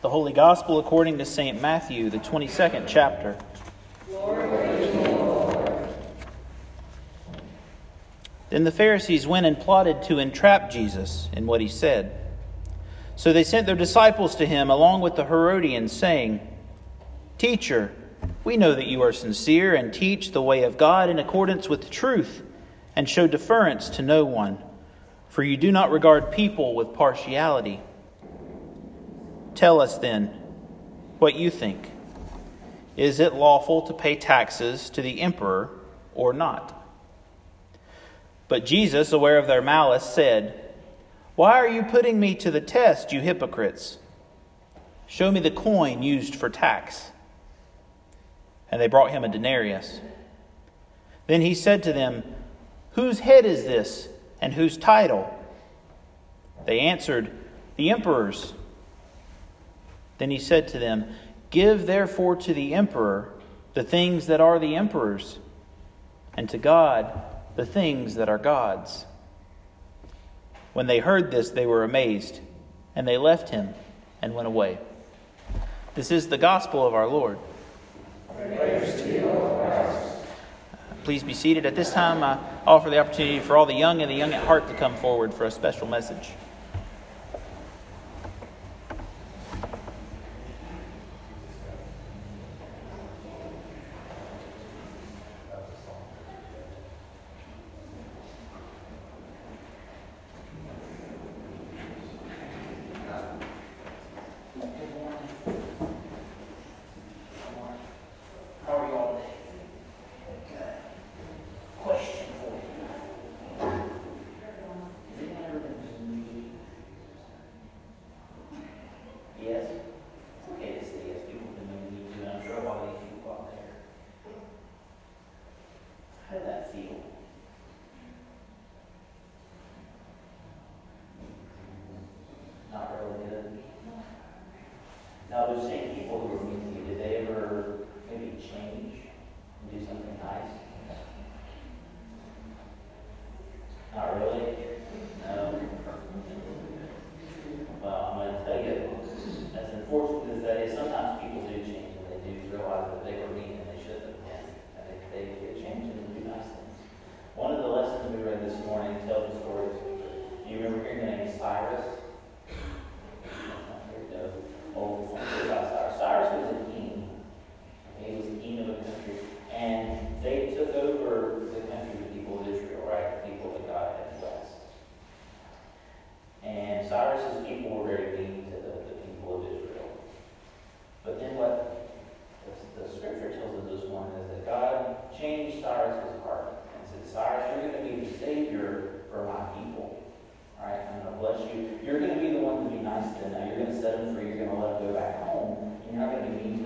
The Holy Gospel according to St. Matthew, the 22nd chapter. Then the Pharisees went and plotted to entrap Jesus in what he said. So they sent their disciples to him along with the Herodians, saying, Teacher, we know that you are sincere and teach the way of God in accordance with truth and show deference to no one, for you do not regard people with partiality. Tell us then what you think. Is it lawful to pay taxes to the emperor or not? But Jesus, aware of their malice, said, Why are you putting me to the test, you hypocrites? Show me the coin used for tax. And they brought him a denarius. Then he said to them, Whose head is this, and whose title? They answered, The emperor's. Then he said to them, Give therefore to the emperor the things that are the emperor's, and to God the things that are God's. When they heard this, they were amazed, and they left him and went away. This is the gospel of our Lord. Please be seated. At this time, I offer the opportunity for all the young and the young at heart to come forward for a special message. Christ heart and said, Cyrus, you're going to be the savior for my people. All right, I'm going to bless you. You're going to be the one to be nice to them. Now you're going to set them free. You're going to let them go back home. You're not going to be mean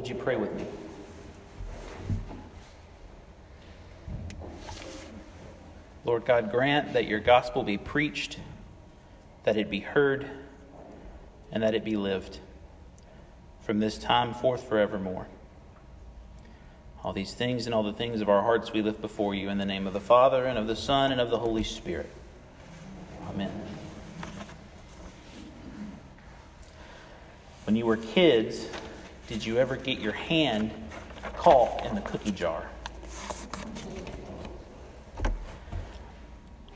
Would you pray with me? Lord God, grant that your gospel be preached, that it be heard, and that it be lived from this time forth forevermore. All these things and all the things of our hearts we lift before you in the name of the Father, and of the Son, and of the Holy Spirit. Amen. When you were kids, did you ever get your hand caught in the cookie jar?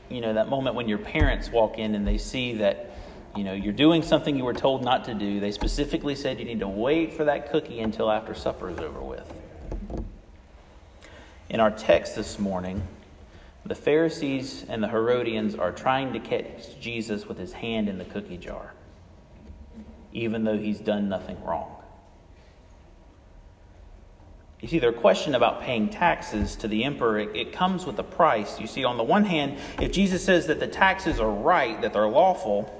You know, that moment when your parents walk in and they see that you know, you're doing something you were told not to do. They specifically said you need to wait for that cookie until after supper is over with. In our text this morning, the Pharisees and the Herodians are trying to catch Jesus with his hand in the cookie jar, even though he's done nothing wrong. You see, their question about paying taxes to the emperor, it, it, comes with a price. You see, on the one hand, if Jesus says that the taxes are right, that they're lawful,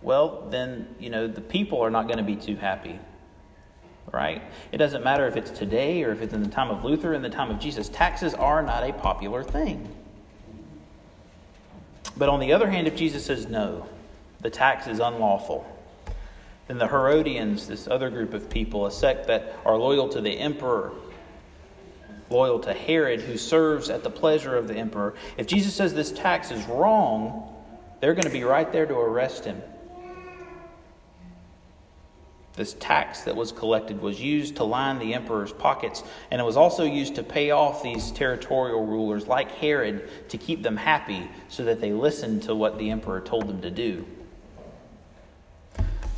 well, then, you know, the people are not going to be too happy. Right? It doesn't matter if it's today or if it's in the time of Luther, in the time of Jesus. Taxes are not a popular thing. But on the other hand, if Jesus says no, the tax is unlawful, then the Herodians, this other group of people, a sect that are loyal to the emperor, loyal to Herod, who serves at the pleasure of the emperor, if Jesus says this tax is wrong, they're going to be right there to arrest him this tax that was collected was used to line the emperor's pockets, and it was also used to pay off these territorial rulers like Herod to keep them happy so that they listened to what the emperor told them to do.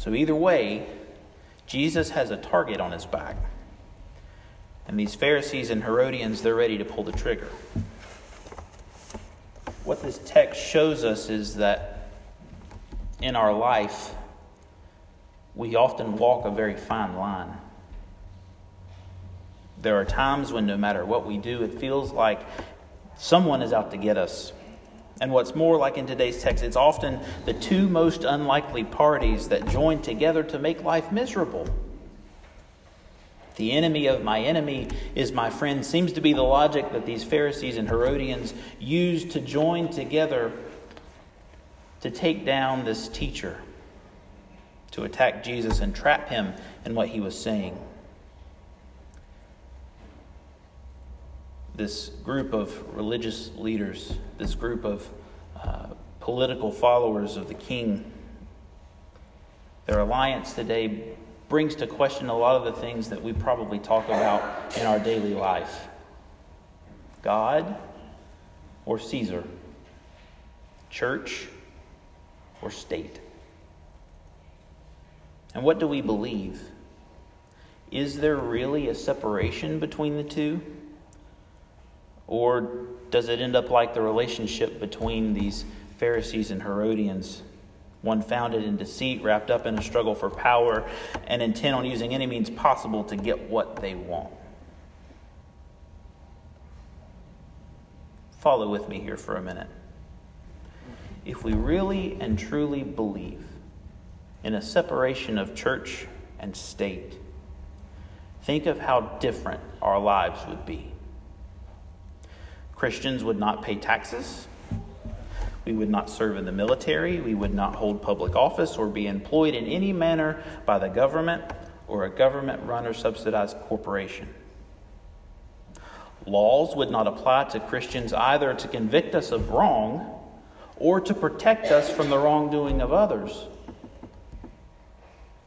So, either way, Jesus has a target on his back. And these Pharisees and Herodians, they're ready to pull the trigger. What this text shows us is that in our life, we often walk a very fine line. There are times when no matter what we do, it feels like someone is out to get us. And what's more, like in today's text, it's often the two most unlikely parties that join together to make life miserable. The enemy of my enemy is my friend seems to be the logic that these Pharisees and Herodians used to join together to take down this teacher to attack Jesus and trap him in what he was saying. This group of religious leaders, this group of uh, political followers of the king, their alliance today brings to question a lot of the things that we probably talk about in our daily life God or Caesar, church or state. And what do we believe? Is there really a separation between the two? Or does it end up like the relationship between these Pharisees and Herodians? One founded in deceit, wrapped up in a struggle for power, and intent on using any means possible to get what they want. Follow with me here for a minute. If we really and truly believe in a separation of church and state, think of how different our lives would be. Christians would not pay taxes. We would not serve in the military. We would not hold public office or be employed in any manner by the government or a government run or subsidized corporation. Laws would not apply to Christians either to convict us of wrong or to protect us from the wrongdoing of others.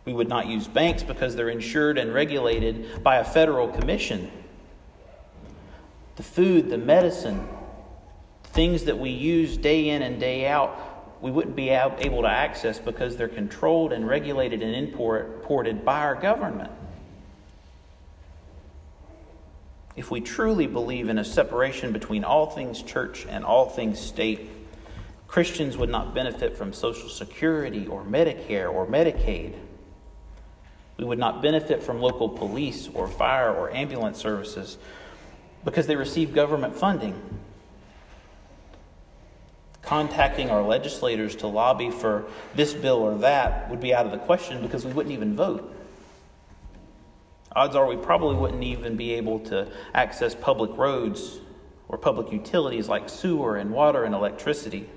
We would not use banks because they're insured and regulated by a federal commission. The food, the medicine, things that we use day in and day out, we wouldn't be able to access because they're controlled and regulated and imported by our government. If we truly believe in a separation between all things church and all things state, Christians would not benefit from Social Security or Medicare or Medicaid. We would not benefit from local police or fire or ambulance services because they receive government funding. Contacting our legislators to lobby for this bill or that would be out of the question because we wouldn't even vote. Odds are we probably wouldn't even be able to access public roads or public utilities like sewer and water and electricity.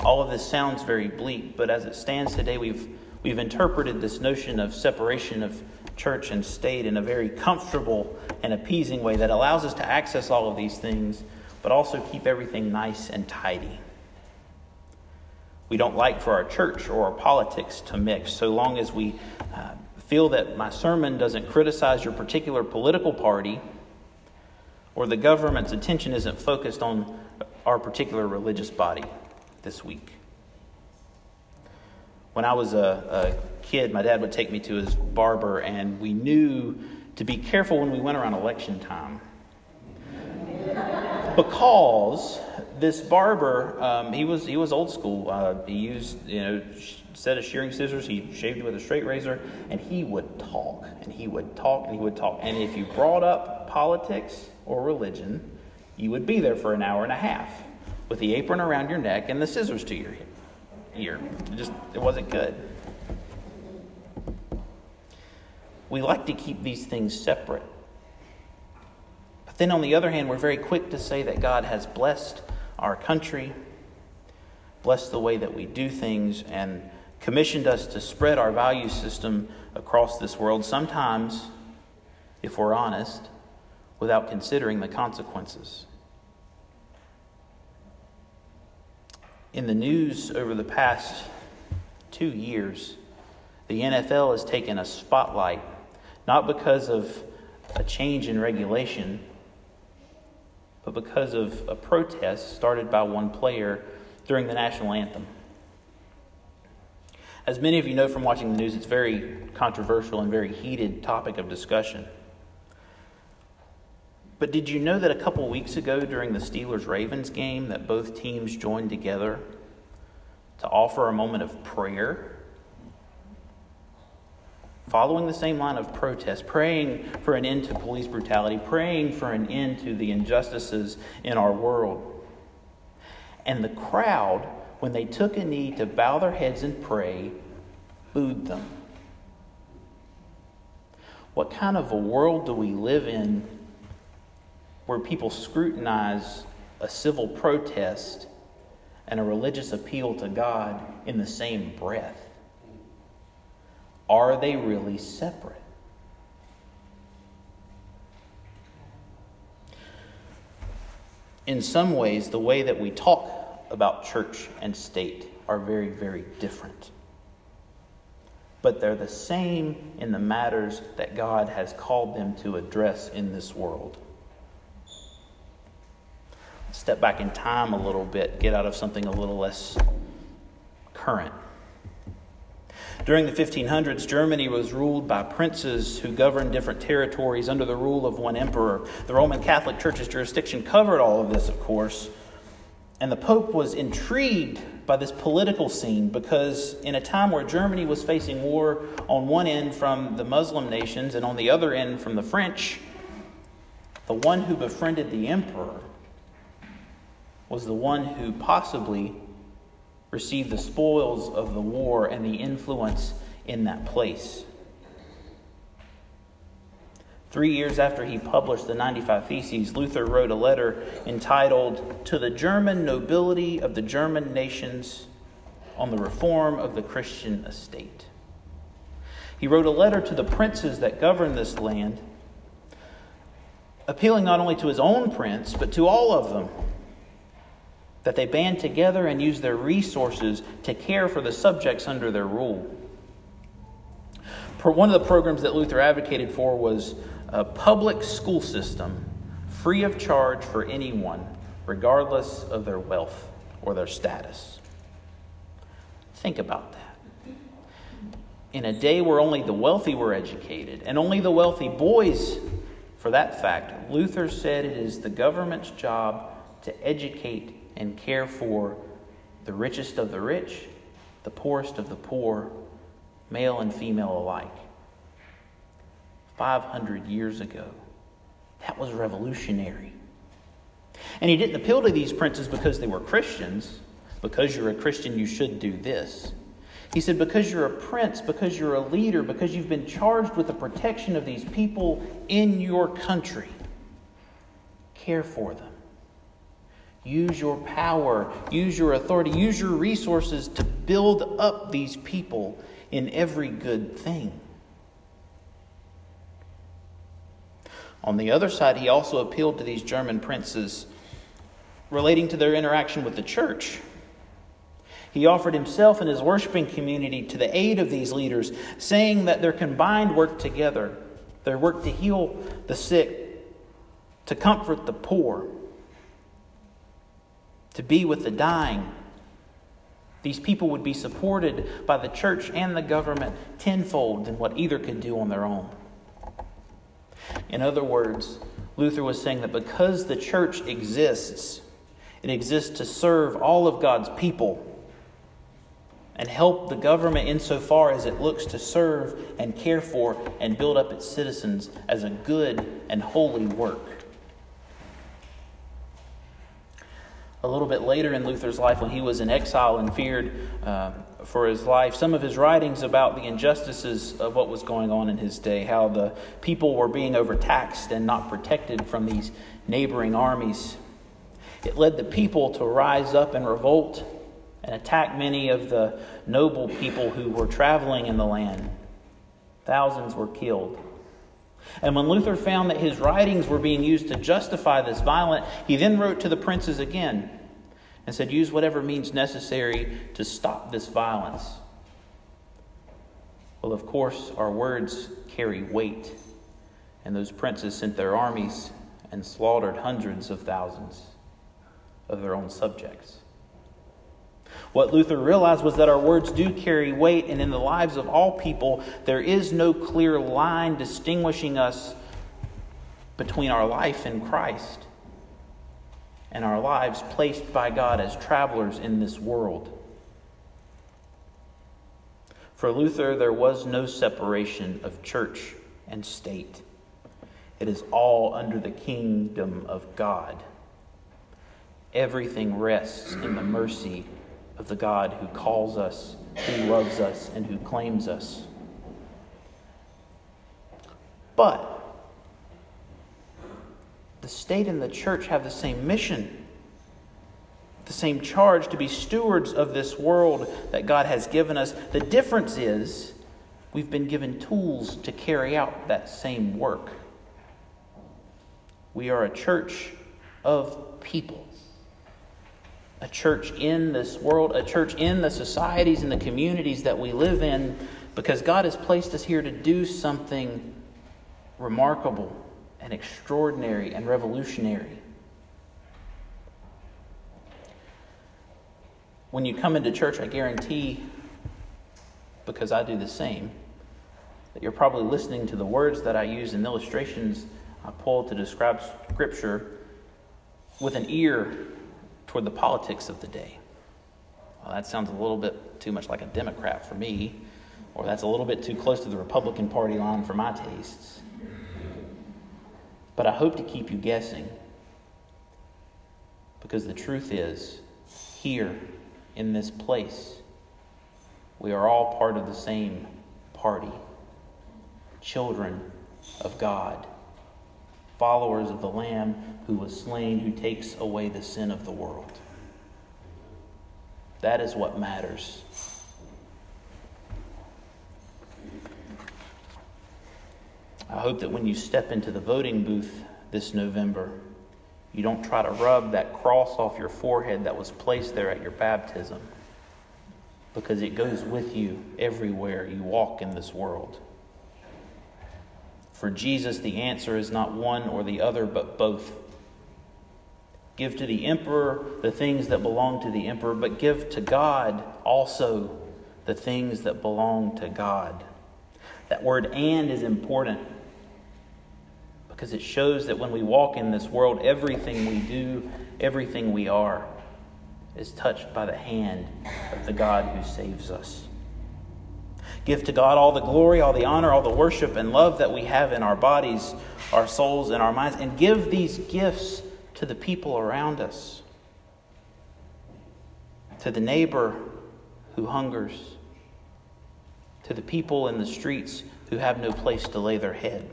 All of this sounds very bleak, but as it stands today, we've, we've interpreted this notion of separation of church and state in a very comfortable and appeasing way that allows us to access all of these things, but also keep everything nice and tidy. We don't like for our church or our politics to mix so long as we uh, feel that my sermon doesn't criticize your particular political party or the government's attention isn't focused on our particular religious body. this week. When I was a, a kid, my dad would take me to his barber, and we knew to be careful when we went around election time. Because this barber, um, he was he was old school. Uh, he used you know set of shearing scissors. He shaved it with a straight razor, and he would talk and he would talk and he would talk. And if you brought up politics or religion, you would be there for an hour and a half with the apron around your neck and the scissors to your ear. It just it wasn't good. We like to keep these things separate. But then on the other hand, we're very quick to say that God has blessed our country, blessed the way that we do things, and commissioned us to spread our value system across this world, sometimes, if we're honest, without considering the consequences. In the news over the past two years, the NFL has taken a spotlight, not because of a change in regulation, but because of a protest started by one player during the national anthem. As many of you know from watching the news, it's a very controversial and very heated topic of discussion. But did you know that a couple weeks ago during the Steelers Ravens game that both teams joined together to offer a moment of prayer? Following the same line of protest, praying for an end to police brutality, praying for an end to the injustices in our world. And the crowd, when they took a knee to bow their heads and pray, booed them. What kind of a world do we live in where people scrutinize a civil protest and a religious appeal to God in the same breath? Are they really separate? In some ways, the way that we talk about church and state are very, very different. But they're the same in the matters that God has called them to address in this world step back in time a little bit, get out of something a little less current. During the 1500s, Germany was ruled by princes who governed different territories under the rule of one emperor. The Roman Catholic Church's jurisdiction covered all of this, of course. And the Pope was intrigued by this political scene because, in a time where Germany was facing war on one end from the Muslim nations and on the other end from the French, the one who befriended the emperor was the one who possibly received the spoils of the war and the influence in that place. Three years after he published the 95 Theses, Luther wrote a letter entitled To the German Nobility of the German Nations on the Reform of the Christian Estate. He wrote a letter to the princes that govern this land, appealing not only to his own prince, but to all of them that they band together and use their resources to care for the subjects under their rule. One of the programs that Luther advocated for was a public school system free of charge for anyone, regardless of their wealth or their status. Think about that. In a day where only the wealthy were educated, and only the wealthy boys, for that fact, Luther said it is the government's job to educate and care for the richest of the rich, the poorest of the poor, male and female alike. 500 years ago. That was revolutionary. And he didn't appeal to these princes because they were Christians. Because you're a Christian, you should do this. He said, because you're a prince, because you're a leader, because you've been charged with the protection of these people in your country, care for them. Use your power, use your authority, use your resources to build up these people in every good thing. On the other side, he also appealed to these German princes relating to their interaction with the church. He offered himself and his worshiping community to the aid of these leaders, saying that their combined work together, their work to heal the sick, to comfort the poor, to be with the dying, These people would be supported by the church and the government tenfold than what either could do on their own. In other words, Luther was saying that because the church exists, it exists to serve all of God's people and help the government insofar as it looks to serve and care for and build up its citizens as a good and holy work. A little bit later in Luther's life, when he was in exile and feared uh, for his life, some of his writings about the injustices of what was going on in his day, how the people were being overtaxed and not protected from these neighboring armies. It led the people to rise up and revolt and attack many of the noble people who were traveling in the land. Thousands were killed. And when Luther found that his writings were being used to justify this violence, he then wrote to the princes again and said, Use whatever means necessary to stop this violence. Well, of course, our words carry weight, and those princes sent their armies and slaughtered hundreds of thousands of their own subjects. What Luther realized was that our words do carry weight, and in the lives of all people, there is no clear line distinguishing us between our life in Christ and our lives placed by God as travelers in this world. For Luther, there was no separation of church and state. It is all under the kingdom of God. Everything rests in the mercy of the God who calls us, who loves us, and who claims us. But the state and the church have the same mission, the same charge to be stewards of this world that God has given us. The difference is we've been given tools to carry out that same work. We are a church of people a church in this world, a church in the societies and the communities that we live in, because God has placed us here to do something remarkable and extraordinary and revolutionary. When you come into church, I guarantee, because I do the same, that you're probably listening to the words that I use in illustrations I pull to describe Scripture with an ear toward the politics of the day. Well, that sounds a little bit too much like a Democrat for me, or that's a little bit too close to the Republican Party line for my tastes. But I hope to keep you guessing because the truth is, here in this place, we are all part of the same party children of God followers of the Lamb who was slain, who takes away the sin of the world. That is what matters. I hope that when you step into the voting booth this November, you don't try to rub that cross off your forehead that was placed there at your baptism because it goes with you everywhere you walk in this world. For Jesus, the answer is not one or the other, but both. Give to the emperor the things that belong to the emperor, but give to God also the things that belong to God. That word and is important because it shows that when we walk in this world, everything we do, everything we are, is touched by the hand of the God who saves us. Give to God all the glory, all the honor, all the worship and love that we have in our bodies, our souls, and our minds, and give these gifts to the people around us, to the neighbor who hungers, to the people in the streets who have no place to lay their head.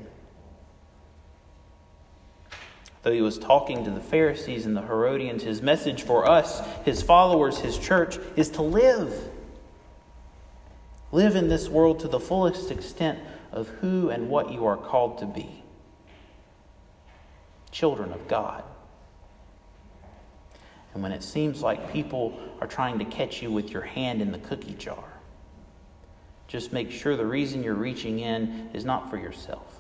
Though he was talking to the Pharisees and the Herodians, his message for us, his followers, his church, is to live Live in this world to the fullest extent of who and what you are called to be children of God. And when it seems like people are trying to catch you with your hand in the cookie jar, just make sure the reason you're reaching in is not for yourself,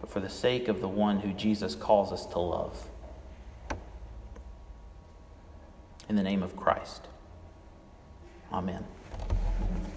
but for the sake of the one who Jesus calls us to love. In the name of Christ. Amen. Nonsense.